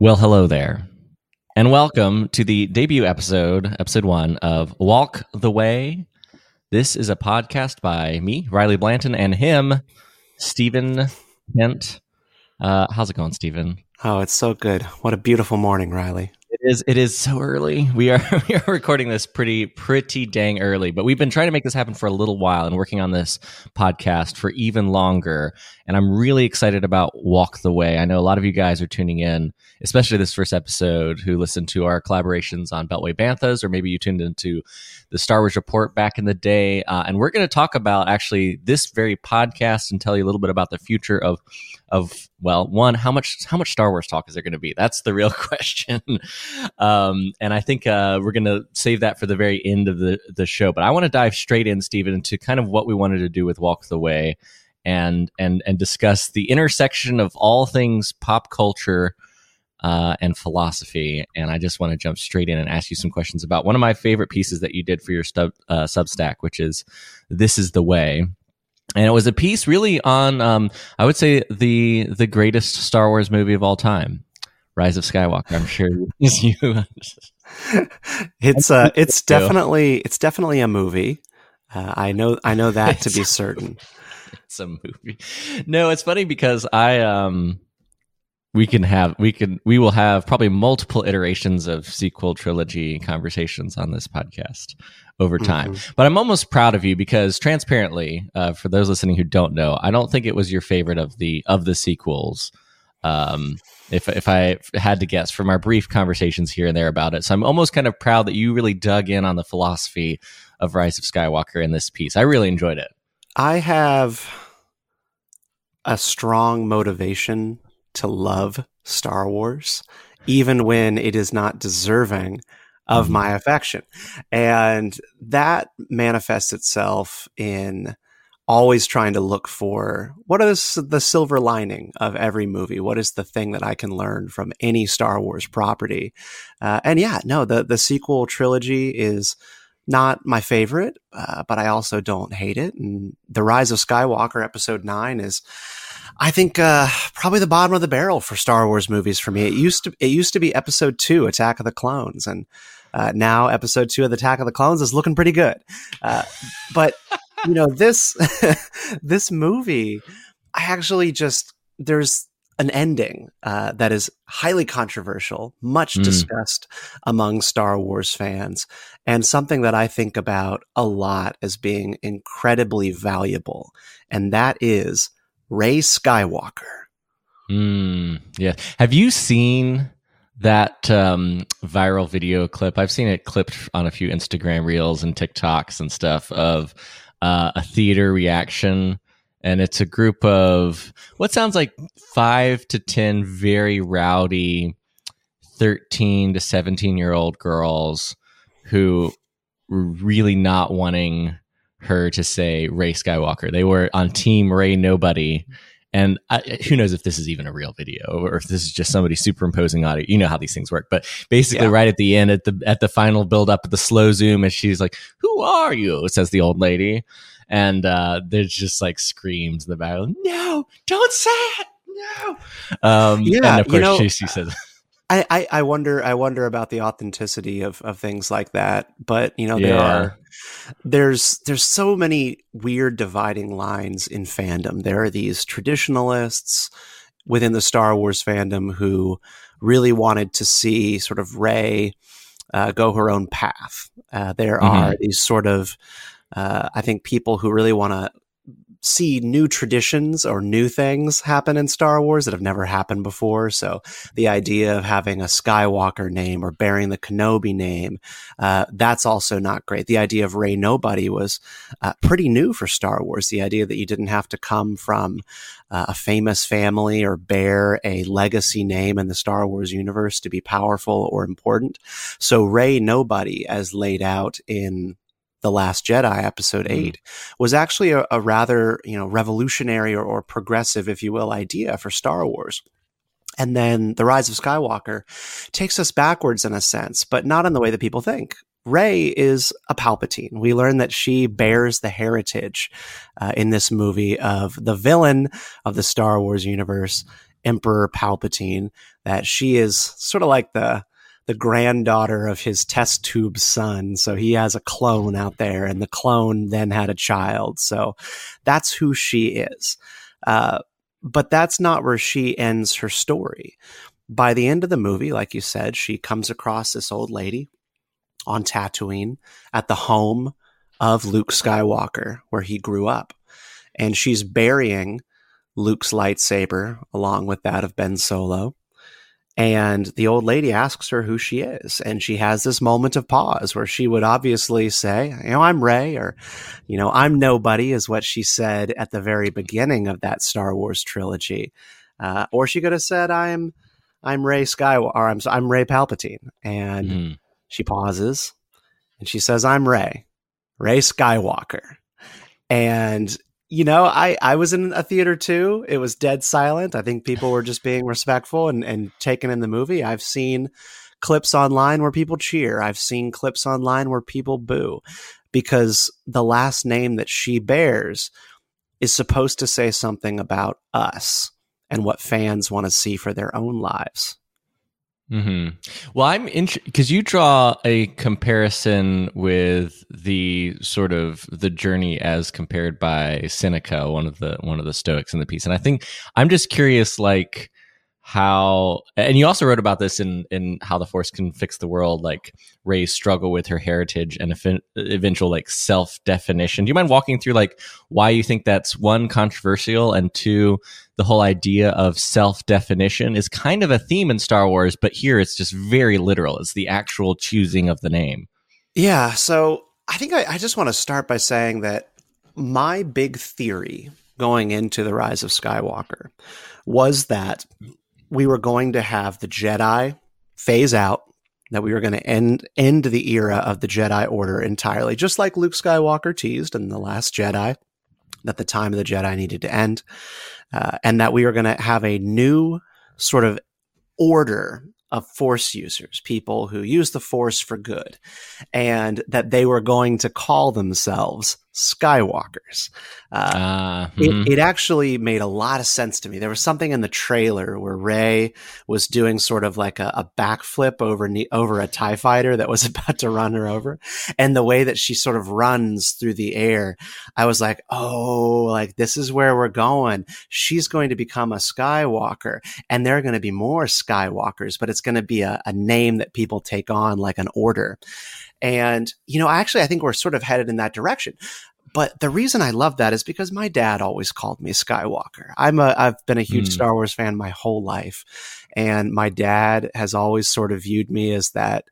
Well, hello there. And welcome to the debut episode, episode one of Walk the Way. This is a podcast by me, Riley Blanton, and him, Stephen Kent. Uh, how's it going, Stephen? Oh, it's so good. What a beautiful morning, Riley. It is. It is so early. We are we are recording this pretty pretty dang early, but we've been trying to make this happen for a little while and working on this podcast for even longer. And I'm really excited about Walk the Way. I know a lot of you guys are tuning in, especially this first episode, who listened to our collaborations on Beltway Banthas, or maybe you tuned into the Star Wars Report back in the day. Uh, and we're going to talk about actually this very podcast and tell you a little bit about the future of of well, one, how much how much Star Wars talk is there going to be? That's the real question. um, and I think uh, we're going to save that for the very end of the the show. But I want to dive straight in, Stephen, into kind of what we wanted to do with Walk the Way, and and and discuss the intersection of all things pop culture. Uh, and philosophy, and I just want to jump straight in and ask you some questions about one of my favorite pieces that you did for your stub, uh, Substack, which is "This Is the Way," and it was a piece really on um, i would say the the greatest star wars movie of all time rise of skywalker. I'm sure you it's uh it's definitely it's definitely a movie. Uh, i know i know that to be certain it's a movie. No it's funny because i um we can have we can we will have probably multiple iterations of sequel trilogy conversations on this podcast over time. Mm-hmm. But I'm almost proud of you because transparently, uh, for those listening who don't know, I don't think it was your favorite of the of the sequels. Um, if if I had to guess from our brief conversations here and there about it, so I'm almost kind of proud that you really dug in on the philosophy of Rise of Skywalker in this piece. I really enjoyed it. I have a strong motivation to love Star Wars, even when it is not deserving of mm-hmm. my affection. And that manifests itself in always trying to look for what is the silver lining of every movie? What is the thing that I can learn from any Star Wars property? Uh, and yeah, no, the, the sequel trilogy is not my favorite, uh, but I also don't hate it. And The Rise of Skywalker episode nine is, I think, uh, probably the bottom of the barrel for Star Wars movies for me. It used to, it used to be episode two, Attack of the Clones. And uh, now, episode two of the Attack of the Clones is looking pretty good. Uh, but you know this this movie, I actually just there's an ending uh, that is highly controversial, much mm. discussed among Star Wars fans, and something that I think about a lot as being incredibly valuable, and that is Rey Skywalker. Mm, yeah. Have you seen that um, viral video clip i've seen it clipped on a few instagram reels and tiktoks and stuff of uh, a theater reaction and it's a group of what sounds like five to ten very rowdy 13 to 17 year old girls who were really not wanting her to say Rey Skywalker. They were on team Rey Nobody and I, who knows if this is even a real video or if this is just somebody superimposing audio. You know how these things work. But basically, yeah. right at the end, at the at the final build up, the slow zoom, and she's like, "Who are you?" says the old lady, and uh, there's just like screams in the back. No, don't say it. No. Um, yeah, and of course, you know, she, she says. I, I, I wonder I wonder about the authenticity of, of things like that. But you know, there are there's there's so many weird dividing lines in fandom. There are these traditionalists within the Star Wars fandom who really wanted to see sort of Rey uh, go her own path. Uh, there mm-hmm. are these sort of uh, I think people who really want to see new traditions or new things happen in Star Wars that have never happened before. So the idea of having a Skywalker name or bearing the Kenobi name, uh, that's also not great. The idea of Rey Nobody was uh, pretty new for Star Wars. The idea that you didn't have to come from uh, a famous family or bear a legacy name in the Star Wars universe to be powerful or important. So Rey Nobody, as laid out in the Last Jedi, Episode mm. Eight, was actually a, a, rather you know revolutionary or, or progressive, if you will, idea for Star Wars. And then the Rise of Skywalker takes us backwards in a sense, but not in the way that people think. Rey is a Palpatine. We learn that she bears the heritage uh, in this movie of the villain of the Star Wars universe Emperor Palpatine that she is sort of like the the granddaughter of his test tube son. So he has a clone out there, and the clone then had a child. So that's who she is. Uh, but that's not where she ends her story. By the end of the movie, like you said, she comes across this old lady on Tatooine at the home of Luke Skywalker, where he grew up. And she's burying Luke's lightsaber along with that of Ben Solo. And the old lady asks her who she is. And she has this moment of pause where she would obviously say, you know, I'm Rey, or, you know, I'm nobody, is what she said at the very beginning of that Star Wars trilogy. Uh, or she could have said, I'm, I'm Rey Skywalker, or I'm, I'm Rey Palpatine. And mm. she pauses and she says, I'm Rey, Rey Skywalker. And you know, I, I was in a theater too. It was dead silent. I think people were just being respectful and, and taken in the movie. I've seen clips online where people cheer. I've seen clips online where people boo because the last name that she bears is supposed to say something about us and what fans want to see for their own lives. Hmm. Well, I'm interested because you draw a comparison with the sort of the journey as compared by Seneca, one of the one of the Stoics in the piece, and I think I'm just curious, like how and you also wrote about this in in how the force can fix the world like rey's struggle with her heritage and eventual like self definition do you mind walking through like why you think that's one controversial and two the whole idea of self definition is kind of a theme in star wars but here it's just very literal. It's the actual choosing of the name. Yeah so i think i, I just want to start by saying that my big theory going into the rise of skywalker was that we were going to have the Jedi phase out, that we were going to end end the era of the Jedi Order entirely, just like Luke Skywalker teased in the Last Jedi, that the time of the Jedi needed to end, uh, and that we were going to have a new sort of order of force users, people who use the force for good, and that they were going to call themselves Skywalkers. Uh, uh, mm-hmm. it, it, actually made a lot of sense to me. There was something in the trailer where Rey was doing sort of like a, a backflip over over a Tie Fighter that was about to run her over, and the way that she sort of runs through the air, I was like, oh, like this is where we're going. She's going to become a Skywalker, and there are going to be more Skywalkers, but it's going to be a, a name that people take on, like an order. And, you know, actually, I think we're sort of headed in that direction. But the reason I love that is because my dad always called me Skywalker. I'm a, I've been a huge mm. Star Wars fan my whole life. And my dad has always sort of viewed me as that,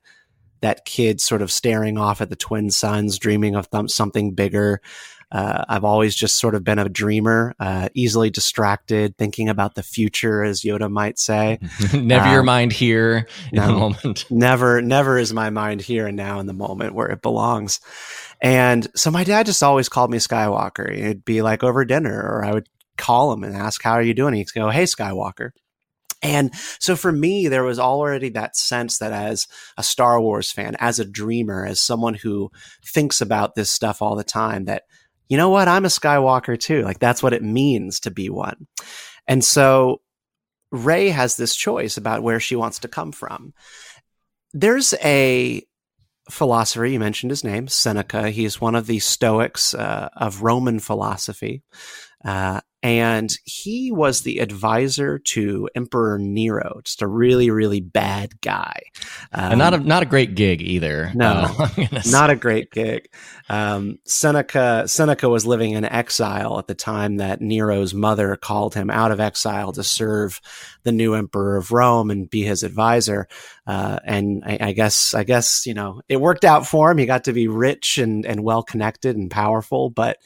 that kid sort of staring off at the twin suns, dreaming of th- something bigger. Uh, I've always just sort of been a dreamer, uh, easily distracted, thinking about the future, as Yoda might say. never um, your mind here in no, the moment. Never, never is my mind here and now in the moment where it belongs. And so my dad just always called me Skywalker. It'd be like over dinner, or I would call him and ask, How are you doing? He'd go, Hey, Skywalker. And so for me, there was already that sense that as a Star Wars fan, as a dreamer, as someone who thinks about this stuff all the time, that you know what? I'm a Skywalker too. Like that's what it means to be one. And so Rey has this choice about where she wants to come from. There's a philosopher, you mentioned his name, Seneca. He's one of the Stoics uh, of Roman philosophy. Uh, and he was the advisor to Emperor Nero, just a really, really bad guy. Um, and not a not a great gig either. No, uh, not a great gig. Um, Seneca Seneca was living in exile at the time that Nero's mother called him out of exile to serve the new emperor of Rome and be his advisor. Uh, and I, I, guess I guess you know it worked out for him. He got to be rich and and well connected and powerful, but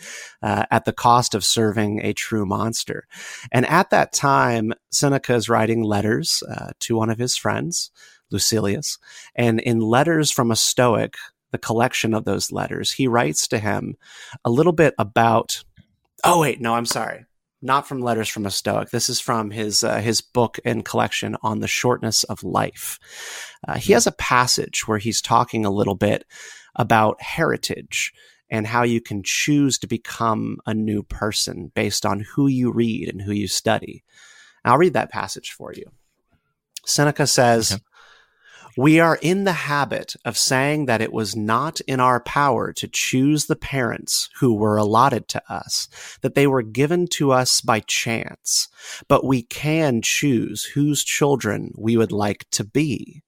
uh, at the cost of serving a true monster. And at that time, Seneca is writing letters uh, to one of his friends, Lucilius. And in Letters from a Stoic, the collection of those letters, he writes to him a little bit about. Oh, wait, no, I'm sorry. Not from Letters from a Stoic. This is from his uh, his book and collection on the shortness of life. Uh, he has a passage where he's talking a little bit about heritage and how you can choose to become a new person based on who you read and who you study. I'll read that passage for you. Seneca says, okay. We are in the habit of saying that it was not in our power to choose the parents who were allotted to us, that they were given to us by chance, but we can choose whose children we would like to be.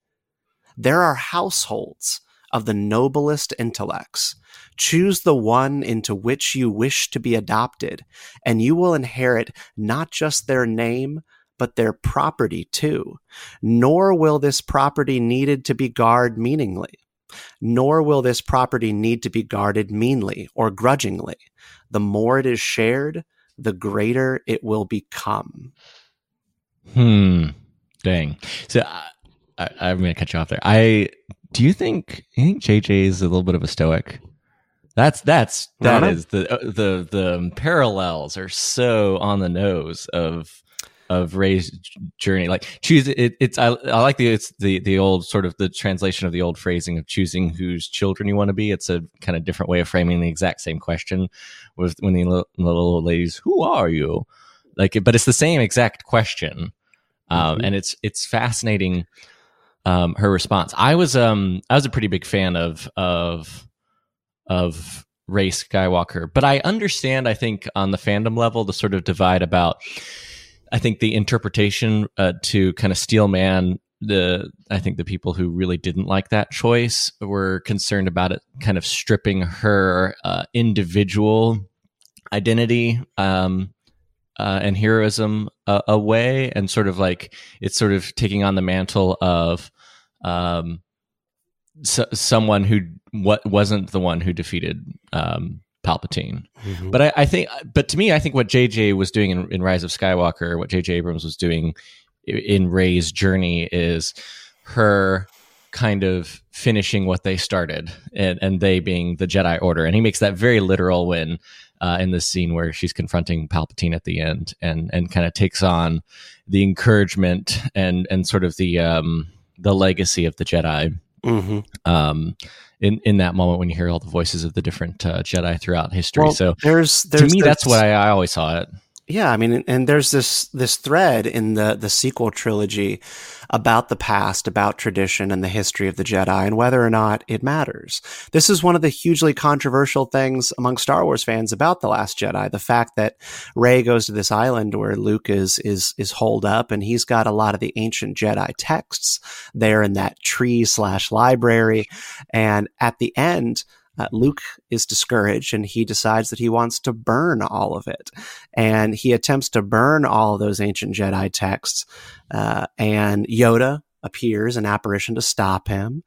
There are households of the noblest intellects. Choose the one into which you wish to be adopted, and you will inherit not just their name, but their property too. Nor will this property needed to be guarded meaningly. Nor will this property need to be guarded meanly or grudgingly. The more it is shared, the greater it will become. Hmm. Dang. So I, I, am going to cut you off there. I do you think you think JJ is a little bit of a stoic? That's that's that is the uh, the the parallels are so on the nose of of Rey's journey. Like choose it, it's I, I like the it's the the old sort of the translation of the old phrasing of choosing whose children you want to be. It's a kind of different way of framing the exact same question with when the little, little ladies, who are you? Like, but it's the same exact question, um, mm-hmm. and it's it's fascinating. Um, her response. I was um I was a pretty big fan of of of Rey Skywalker, but I understand. I think on the fandom level, the sort of divide about I think the interpretation uh, to kind of steel man the I think the people who really didn't like that choice were concerned about it kind of stripping her uh, individual identity um, uh, and heroism uh, away, and sort of like it's sort of taking on the mantle of um, so, someone who what wasn't the one who defeated um, Palpatine. Mm-hmm. But I, I, think, but to me, I think what JJ was doing in, in Rise of Skywalker, what JJ Abrams was doing in Rey's journey is her kind of finishing what they started, and, and they being the Jedi Order. And he makes that very literal when uh, in this scene where she's confronting Palpatine at the end, and and kind of takes on the encouragement and and sort of the um, the legacy of the Jedi. Mm-hmm. Um, in in that moment when you hear all the voices of the different uh, Jedi throughout history. Well, so there's, there's to me that's what I, I always saw it. Yeah, I mean, and there's this this thread in the the sequel trilogy about the past, about tradition and the history of the Jedi, and whether or not it matters. This is one of the hugely controversial things among Star Wars fans about the Last Jedi: the fact that Rey goes to this island where Luke is is is holed up, and he's got a lot of the ancient Jedi texts there in that tree slash library, and at the end uh, Luke is discouraged and he decides that he wants to burn all of it. And he attempts to burn all of those ancient Jedi texts. Uh, and Yoda appears, an apparition to stop him.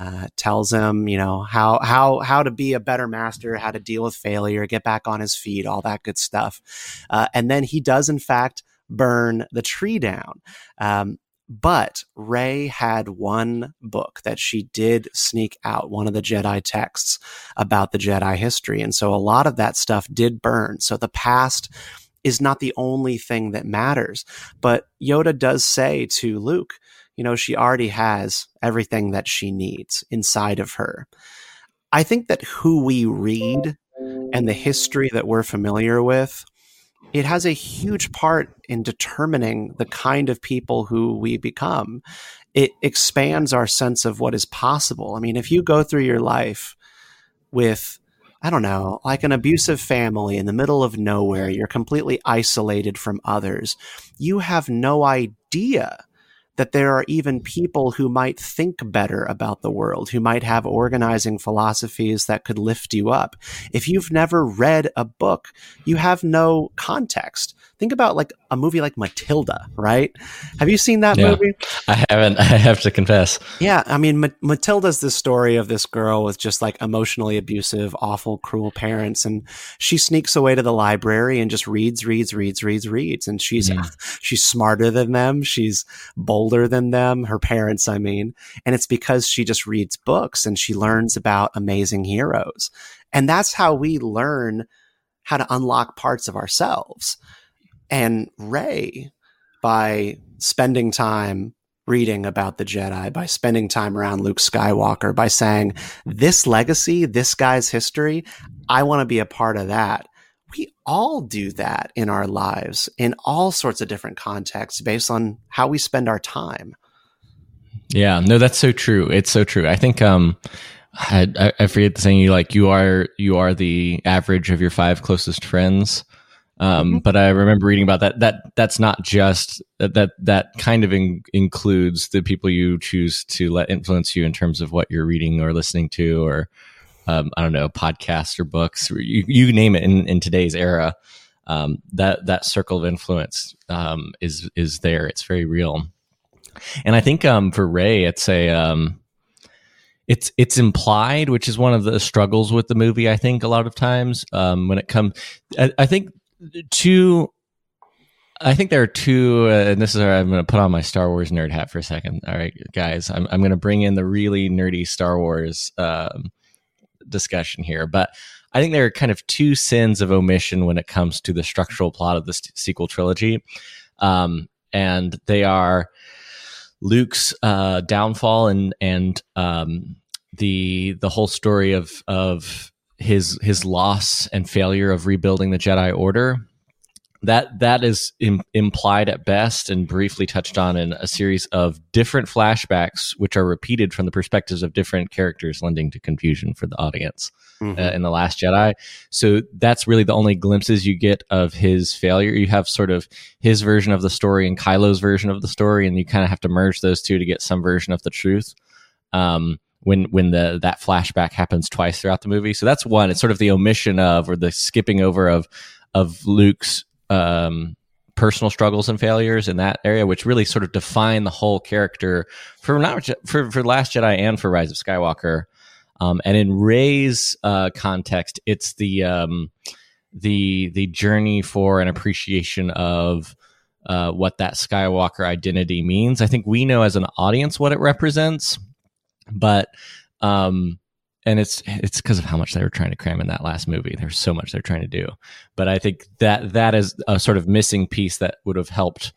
Uh, tells him, you know, how how how to be a better master, how to deal with failure, get back on his feet, all that good stuff. Uh, and then he does, in fact, burn the tree down. Um, but Rey had one book that she did sneak out, one of the Jedi texts about the Jedi history. And so a lot of that stuff did burn. So the past is not the only thing that matters. But Yoda does say to Luke, you know, she already has everything that she needs inside of her. I think that who we read and the history that we're familiar with it has a huge part in determining the kind of people who we become. It expands our sense of what is possible. I mean, if you go through your life with I don't know, like an abusive family in the middle of nowhere, you're completely isolated from others. You have no idea that there are even people who might think better about the world, who might have organizing philosophies that could lift you up. If you've never read a book, you have no context think about like a movie like Matilda, right? Have you seen that yeah, movie? I haven't. I have to confess. Yeah, I mean, Ma- Matilda's the story of this girl with just like emotionally abusive, awful, cruel parents, and she sneaks away to the library and just reads, reads, reads, reads, reads, and she's mm. she's smarter than them, she's bolder than them, her parents, I mean, and it's because she just reads books and she learns about amazing heroes, and that's how we learn how to unlock parts of ourselves. And Rey by spending time reading about the Jedi, by spending time around Luke Skywalker, by saying, this legacy, this guy's history, I want to be a part of that. we all do that in our lives in all sorts of different contexts based on how we spend our time. Yeah, no, that's so true. It's so true. I think um, I, I forget the saying. You like you are you are the average of your five closest friends. Um, mm-hmm. But I remember reading about that. That that's not just that that, kind of in, includes the people you choose to let influence you in terms of what you're reading or listening to, or um, I don't know, podcasts or books. You, you name it. In, in today's era, um, that that circle of influence um, is is there. It's very real. And I think um, for Rey, it's a um, it's it's implied, which is one of the struggles with the movie. I think a lot of times um, when it comes, I, I, think two. I think there are two, uh, and this is where I'm going to put on my Star Wars nerd hat for a second. All right, guys, I'm I'm going to bring in the really nerdy Star Wars um, discussion here, but I think there are kind of two sins of omission when it comes to the structural plot of the sequel trilogy, um, and they are Luke's uh, downfall and and um, the the whole story of of his his loss and failure of rebuilding the Jedi Order. That that is Im- implied at best and briefly touched on in a series of different flashbacks, which are repeated from the perspectives of different characters, lending to confusion for the audience mm-hmm. uh, in the Last Jedi. So that's really the only glimpses you get of his failure. You have sort of his version of the story and Kylo's version of the story, and you kind of have to merge those two to get some version of the truth. Um, when when the that flashback happens twice throughout the movie. So that's one. It's sort of the omission of or the skipping over of of Luke's um, personal struggles and failures in that area, which really sort of define the whole character for not for for Last Jedi and for Rise of Skywalker. Um, and in Rey's uh, context, it's the um, the the journey for an appreciation of uh, what that Skywalker identity means. I think we know as an audience what it represents, but um and it's it's because of how much they were trying to cram in that last movie there's so much they're trying to do but i think that that is a sort of missing piece that would have helped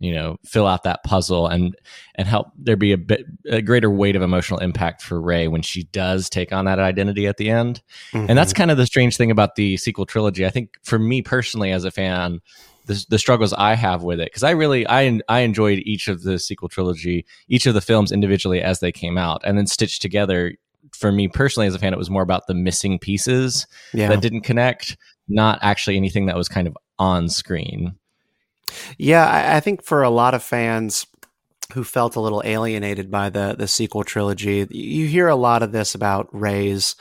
you know fill out that puzzle and and help there be a bit a greater weight of emotional impact for Rey when she does take on that identity at the end mm-hmm. and that's mm-hmm. kind of the strange thing about the sequel trilogy i think for me personally as a fan the, the struggles I have with it because I really I I enjoyed each of the sequel trilogy, each of the films individually as they came out, and then stitched together. For me personally, as a fan, it was more about the missing pieces yeah. that didn't connect, not actually anything that was kind of on screen. Yeah, I, I think for a lot of fans, who felt a little alienated by the the sequel trilogy. You hear a lot of this about Rey's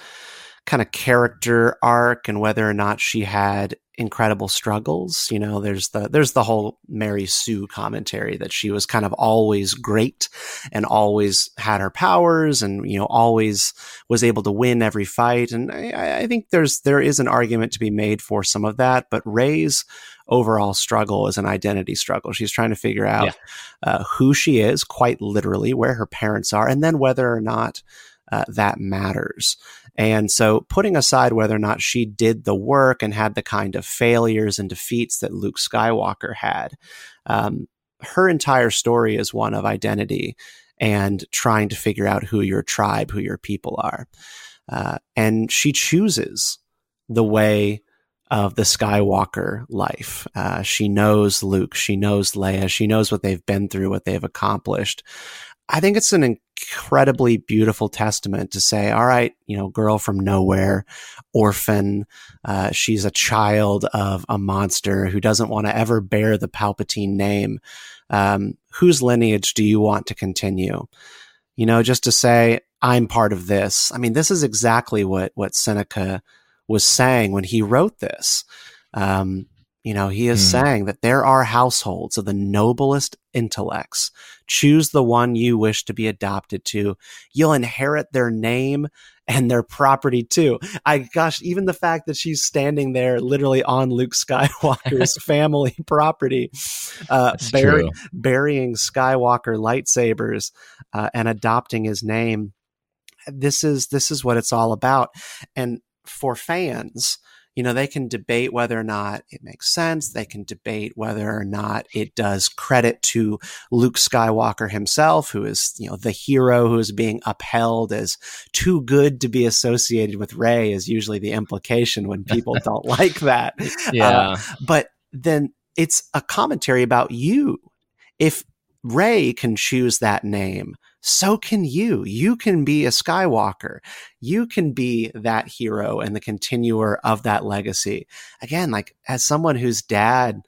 kind of character arc and whether or not she had incredible struggles. You know, there's the there's the whole Mary Sue commentary that she was kind of always great and always had her powers and you know always was able to win every fight. And I, I think there's there is an argument to be made for some of that, but Rey's overall struggle is an identity struggle. She's trying to figure out yeah. uh, who she is, quite literally, where her parents are, and then whether or not uh, that matters. And so, putting aside whether or not she did the work and had the kind of failures and defeats that Luke Skywalker had, um, her entire story is one of identity and trying to figure out who your tribe, who your people are. Uh, and she chooses the way of the Skywalker life. Uh, she knows Luke, she knows Leia, she knows what they've been through, what they've accomplished. I think it's an incredibly beautiful testament to say, all right, you know, girl from nowhere, orphan. Uh, she's a child of a monster who doesn't want to ever bear the Palpatine name. Um, whose lineage do you want to continue? You know, just to say, I'm part of this. I mean, this is exactly what, what Seneca was saying when he wrote this. Um, you know, he is mm. saying that there are households of the noblest intellects. Choose the one you wish to be adopted to. You'll inherit their name and their property too. I gosh, even the fact that she's standing there literally on Luke Skywalker's family property, uh, bury, burying Skywalker lightsabers uh, and adopting his name. This is this is what it's all about. And for fans, you know, they can debate whether or not it makes sense. They can debate whether or not it does credit to Luke Skywalker himself, who is, you know, the hero who is being upheld as too good to be associated with Rey is usually the implication when people don't like that. Yeah. Uh, but then it's a commentary about you. If Rey can choose that name, so can you. You can be a Skywalker. You can be that hero and the continuer of that legacy. Again, like as someone whose dad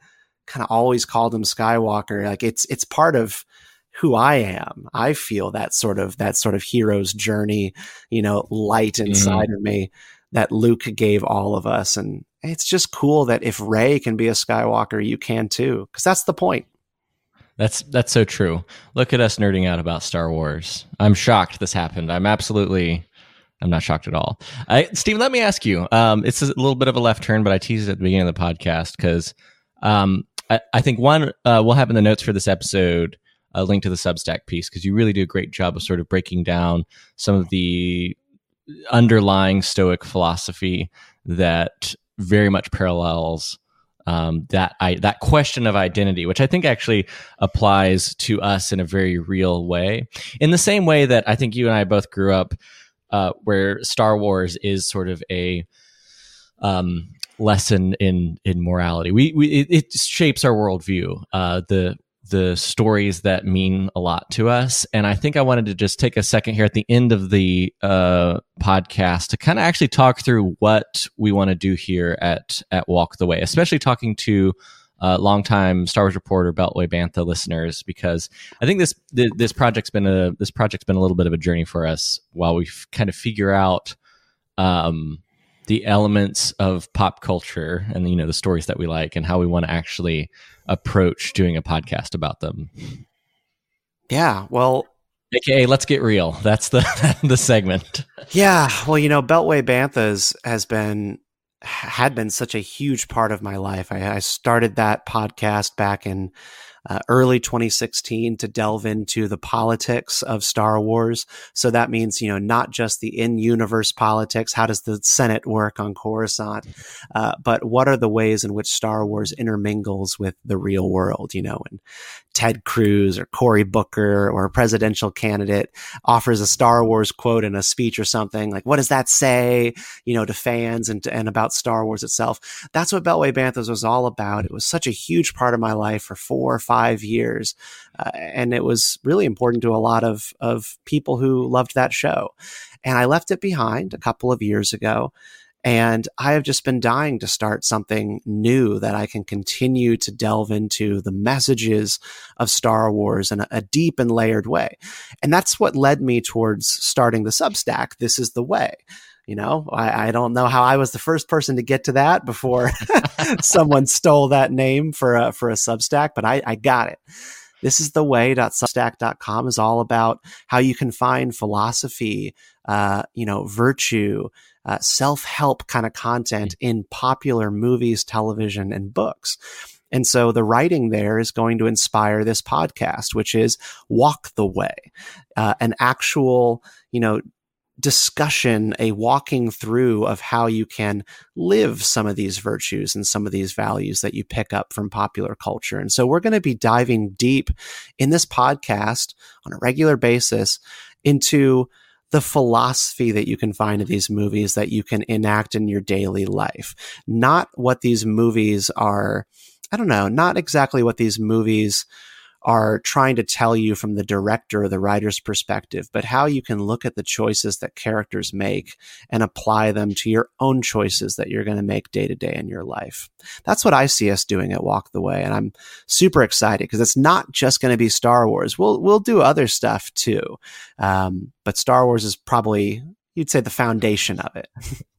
kind of always called him Skywalker, like it's it's part of who I am. I feel that sort of that sort of hero's journey, you know, light mm-hmm. inside mm-hmm. of me that Luke gave all of us and it's just cool that if Rey can be a Skywalker, you can too, because that's the point. That's that's so true. Look at us nerding out about Star Wars. I'm shocked this happened. I'm absolutely I'm not shocked at all. I, Steve, let me ask you. Um, it's a little bit of a left turn, but I teased it at the beginning of the podcast because um, I, I, think one uh, we'll have in the notes for this episode a link to the Substack piece because you really do a great job of sort of breaking down some of the underlying Stoic philosophy that very much parallels um, that I, that question of identity, which I think actually applies to us in a very real way. In the same way that I think you and I both grew up, uh, where Star Wars is sort of a um, lesson in in morality. We, we it, it shapes our worldview. Uh, the the stories that mean a lot to us. And I think I wanted to just take a second here at the end of the uh, podcast to kind of actually talk through what we want to do here at at Walk the Way, especially talking to uh, longtime Star Wars reporter Beltway Bantha listeners, because I think this this project's been a this project's been a little bit of a journey for us while we kind of figure out. Um, the elements of pop culture and you know the stories that we like and how we want to actually approach doing a podcast about them. Yeah, well, aka let's get real. That's the the segment. Yeah, well, you know, Beltway Banthas has been had been such a huge part of my life. I, I started that podcast back in uh, early 2016 to delve into the politics of Star Wars. So that means, you know, not just the in universe politics. How does the Senate work on Coruscant? Uh, but what are the ways in which Star Wars intermingles with the real world, you know, and Ted Cruz or Cory Booker or a presidential candidate offers a Star Wars quote in a speech or something, like what does that say, you know, to fans and, and about Star Wars itself? That's what Beltway Banthas was all about. It was such a huge part of my life for four or five years. Uh, and it was really important to a lot of, of people who loved that show. And I left it behind a couple of years ago. And I have just been dying to start something new that I can continue to delve into the messages of Star Wars in a, a, deep and layered way. And that's what led me towards starting the Substack. This is the way. You know, I, I don't know how I was the first person to get to that before someone stole that name for a, for a Substack, but I, I got it. This is the way.substack.com is all about how you can find philosophy, uh, you know, virtue, uh, self help kind of content in popular movies, television, and books. And so the writing there is going to inspire this podcast, which is Walk the Way, uh, an actual, you know, discussion, a walking through of how you can live some of these virtues and some of these values that you pick up from popular culture. And so we're going to be diving deep in this podcast on a regular basis into the philosophy that you can find in these movies that you can enact in your daily life, not what these movies are. I don't know, not exactly what these movies are trying to tell you from the director or the writer's perspective, but how you can look at the choices that characters make and apply them to your own choices that you're going to make day to day in your life. That's what I see us doing at Walk the Way. And I'm super excited because it's not just going to be Star Wars. We'll, we'll do other stuff too. Um, but Star Wars is probably, you'd say the foundation of it.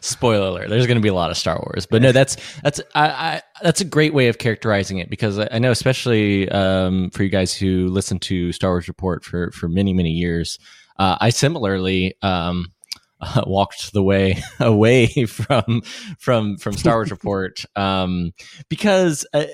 Spoiler alert: There's going to be a lot of Star Wars, but no, that's that's I, I that's a great way of characterizing it because I, I know, especially um, for you guys who listen to Star Wars Report for for many many years, uh, I similarly um, uh, walked the way away from from from Star Wars Report um, because. Uh,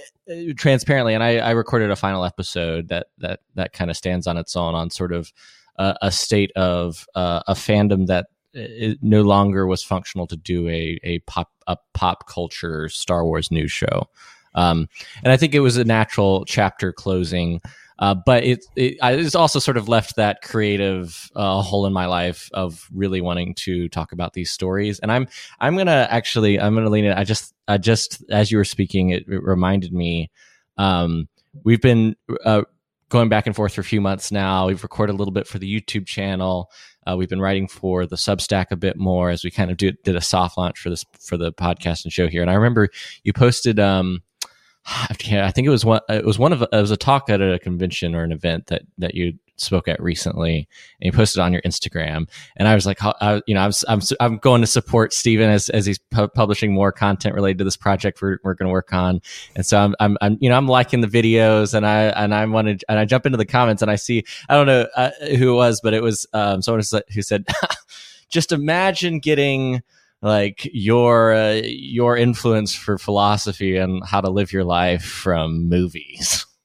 transparently, and I, I recorded a final episode that that that kind of stands on its own on sort of uh, a state of uh, a fandom that it no longer was functional to do a a pop a pop culture Star Wars news show. Um, and I think it was a natural chapter closing. Uh, but it, it it's also sort of left that creative uh, hole in my life of really wanting to talk about these stories. And I'm I'm gonna actually I'm gonna lean it. I just I just as you were speaking, it, it reminded me. Um, we've been uh, going back and forth for a few months now. We've recorded a little bit for the YouTube channel. Uh, we've been writing for the Substack a bit more as we kind of did, did a soft launch for this for the podcast and show here. And I remember you posted. Um, I think it was one. It was one of. It was a talk at a convention or an event that that you spoke at recently, and you posted on your Instagram. And I was like, I, you know, I'm I'm I'm going to support Stephen as as he's pu- publishing more content related to this project we're we're going to work on. And so I'm, I'm I'm you know I'm liking the videos, and I and I wanted and I jump into the comments and I see I don't know uh, who it was, but it was um, someone who said, just imagine getting like your uh, your influence for philosophy and how to live your life from movies.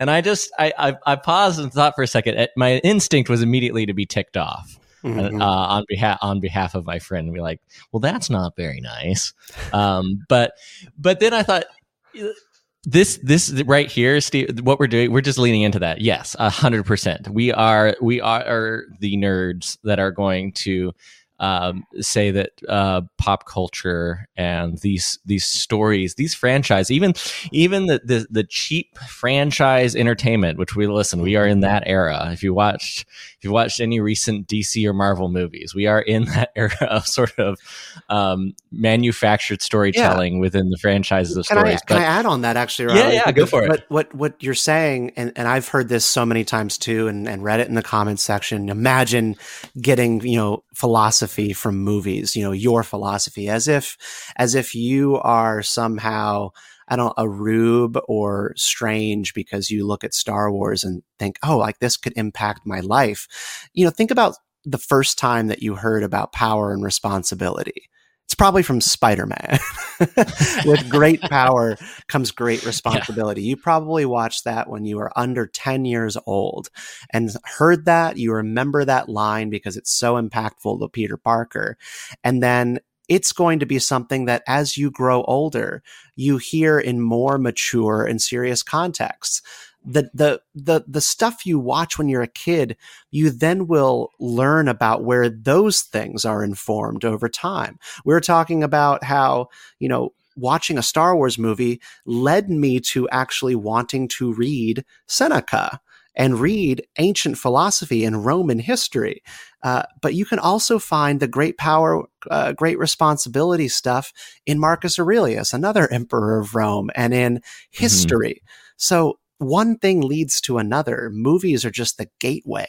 And I just I, I, I paused and thought for a second. My instinct was immediately to be ticked off. Mm-hmm. Uh, on behalf on behalf of my friend, and be like, "Well, that's not very nice." Um, but but then I thought, this this right here, Steve, what we're doing, we're just leaning into that. Yes, a hundred percent. We are we are the nerds that are going to um, say that uh, pop culture and these these stories, these franchise, even even the, the, the cheap franchise entertainment, which we listen, we are in that era. If you watched if you watched any recent DC or Marvel movies, we are in that era of sort of um, manufactured storytelling yeah. within the franchises of can stories. I, can I add on that actually? Yeah, yeah, go for what, it. What what you're saying, and, and I've heard this so many times too, and, and read it in the comments section. Imagine getting you know philosophy from movies, you know, your philosophy as if, as if you are somehow, I don't a rube or strange because you look at Star Wars and think, oh, like this could impact my life. You know, think about the first time that you heard about power and responsibility. It's probably from Spider Man. With great power comes great responsibility. Yeah. You probably watched that when you were under 10 years old and heard that. You remember that line because it's so impactful to Peter Parker. And then it's going to be something that as you grow older, you hear in more mature and serious contexts the the the the stuff you watch when you're a kid, you then will learn about where those things are informed over time. We are talking about how, you know, watching a Star Wars movie led me to actually wanting to read Seneca and read ancient philosophy and Roman history. Uh, but you can also find the great power, uh, great responsibility stuff in Marcus Aurelius, another emperor of Rome, and in mm-hmm. history. Mm-hmm. So one thing leads to another. Movies are just the gateway.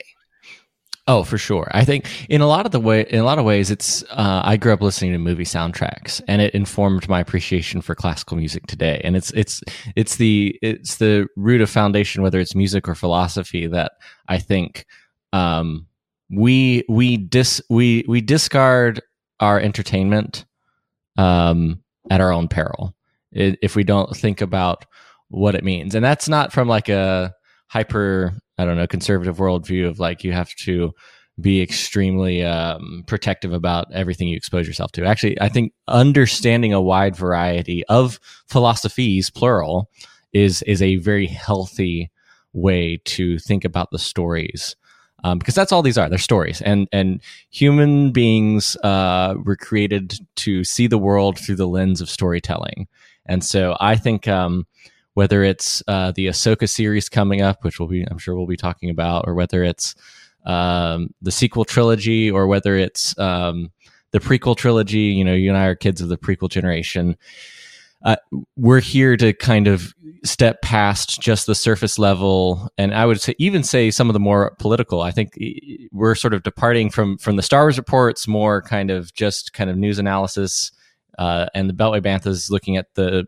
Oh, for sure. I think in a lot of the way, in a lot of ways, it's. Uh, I grew up listening to movie soundtracks, and it informed my appreciation for classical music today. And it's it's it's the it's the root of foundation, whether it's music or philosophy, that I think um, we we dis we we discard our entertainment um, at our own peril if we don't think about what it means. And that's not from like a hyper, I don't know, conservative worldview of like you have to be extremely um, protective about everything you expose yourself to. Actually, I think understanding a wide variety of philosophies, plural, is is a very healthy way to think about the stories. Um, because that's all these are. They're stories, and and human beings uh, were created to see the world through the lens of storytelling. And so I think um, whether it's uh, the Ahsoka series coming up, which we'll be, I'm sure we'll be talking about, or whether it's um, the sequel trilogy, or whether it's um, the prequel trilogy. You know, you and I are kids of the prequel generation. Uh, we're here to kind of step past just the surface level, and I would say even say some of the more political. I think we're sort of departing from from the Star Wars reports, more kind of just kind of news analysis. Uh, and the Beltway Bantha is looking at the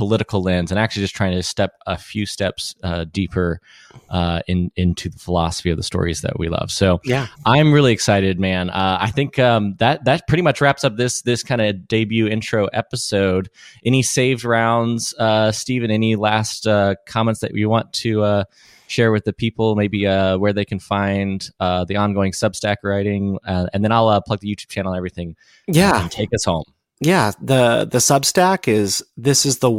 political lens and actually just trying to step a few steps uh, deeper uh, in into the philosophy of the stories that we love. So yeah, I'm really excited, man. Uh, I think um, that that pretty much wraps up this this kind of debut intro episode. Any saved rounds, uh, Stephen? Any last uh, comments that you want to uh, share with the people maybe uh, where they can find uh, the ongoing Substack writing, uh, and then I'll uh, plug the YouTube channel and everything. Yeah, and take us home. Yeah, the the Substack is this is the.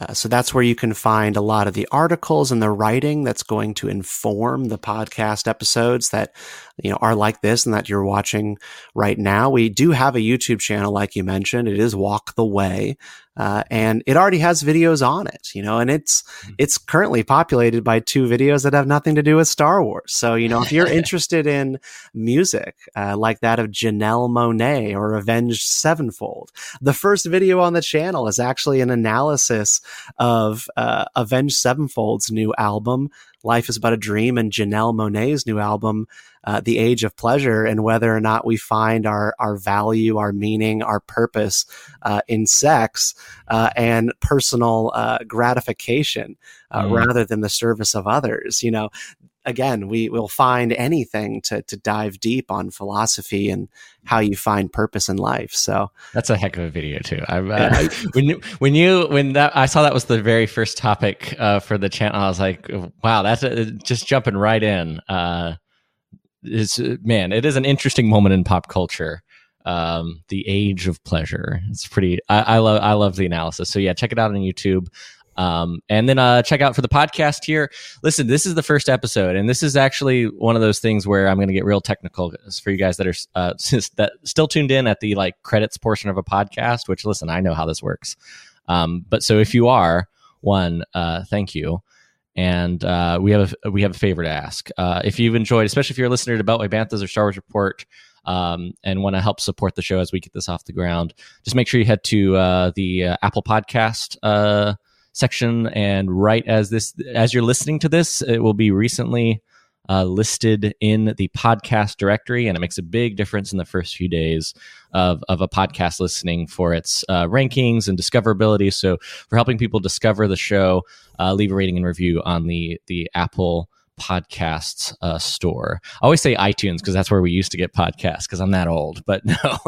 Uh, so that's where you can find a lot of the articles and the writing that's going to inform the podcast episodes that you know are like this and that you're watching right now. We do have a YouTube channel, like you mentioned. It is Walk the Way, uh, and it already has videos on it. You know, and it's mm-hmm. it's currently populated by two videos that have nothing to do with Star Wars. So you know, if you're interested in music uh, like that of Janelle Monáe or Avenged Sevenfold, the first video on the channel is actually an analysis of uh, Avenged Sevenfold's new album, Life is But a Dream, and Janelle Monáe's new album, uh, The Age of Pleasure, and whether or not we find our, our value, our meaning, our purpose uh, in sex uh, and personal uh, gratification uh, mm. rather than the service of others. You know, again, we will find anything to to dive deep on philosophy and how you find purpose in life. So that's a heck of a video too. I, uh, when when you when that I saw that was the very first topic uh, for the channel, I was like, wow, that's a, just jumping right in. Uh, is man, it is an interesting moment in pop culture. Um, the age of pleasure. It's pretty. I, I love. I love the analysis. So yeah, check it out on YouTube. Um, and then uh, check out for the podcast here. Listen, this is the first episode, and this is actually one of those things where I'm going to get real technical for you guys that are uh, that still tuned in at the like credits portion of a podcast. Which listen, I know how this works. Um, but so if you are one, uh, thank you. And uh, we have a, we have a favor to ask. Uh, if you've enjoyed, especially if you're a listener to Beltway Banthas or Star Wars Report, um, and want to help support the show as we get this off the ground, just make sure you head to uh, the uh, Apple Podcast uh, section. And right as this, as you're listening to this, it will be recently uh, listed in the podcast directory, and it makes a big difference in the first few days of, of a podcast listening for its uh, rankings and discoverability. So, for helping people discover the show, uh, leave a rating and review on the the Apple podcasts uh, store. I always say iTunes because that's where we used to get podcasts because I'm that old. But no,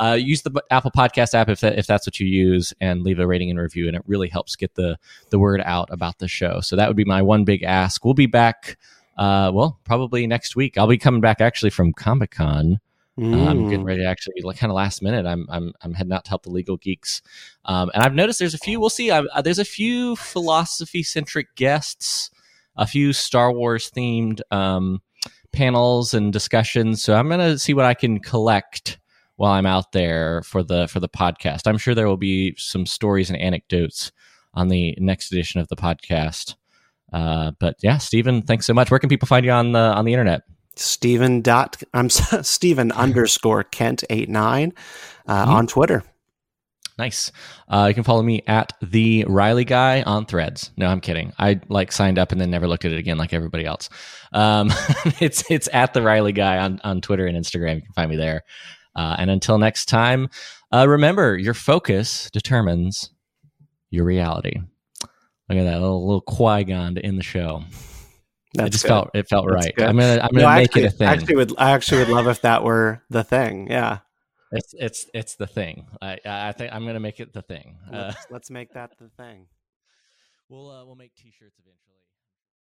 uh, use the Apple Podcast app if, that, if that's what you use and leave a rating and review. And it really helps get the, the word out about the show. So that would be my one big ask. We'll be back, uh, well, probably next week. I'll be coming back actually from Comic Con. Mm. I'm getting ready to actually, like, kind of last minute. I'm I'm I'm heading out to help the legal geeks, um, and I've noticed there's a few. We'll see. I've, uh, there's a few philosophy centric guests a few Star Wars themed um, panels and discussions. So I'm going to see what I can collect while I'm out there for the for the podcast. I'm sure there will be some stories and anecdotes on the next edition of the podcast. Uh, but yeah, Stephen, thanks so much. Where can people find you on the on the internet? Stephen dot I'm Stephen underscore Kent eight nine uh, mm-hmm. on Twitter. Nice. Uh, you can follow me at the Riley guy on Threads. No, I'm kidding. I like signed up and then never looked at it again, like everybody else. Um, it's it's at the Riley guy on on Twitter and Instagram. You can find me there. Uh, and until next time, uh, remember your focus determines your reality. Look at that little little Qui Gon in the show. That's it just good. felt it felt That's right. Good. I'm gonna I'm gonna no, make actually, it a thing. I actually would I actually would love if that were the thing. Yeah. It's it's it's the thing. I I think I'm gonna make it the thing. Let's, uh, let's make that the thing. We'll uh, we'll make T-shirts eventually.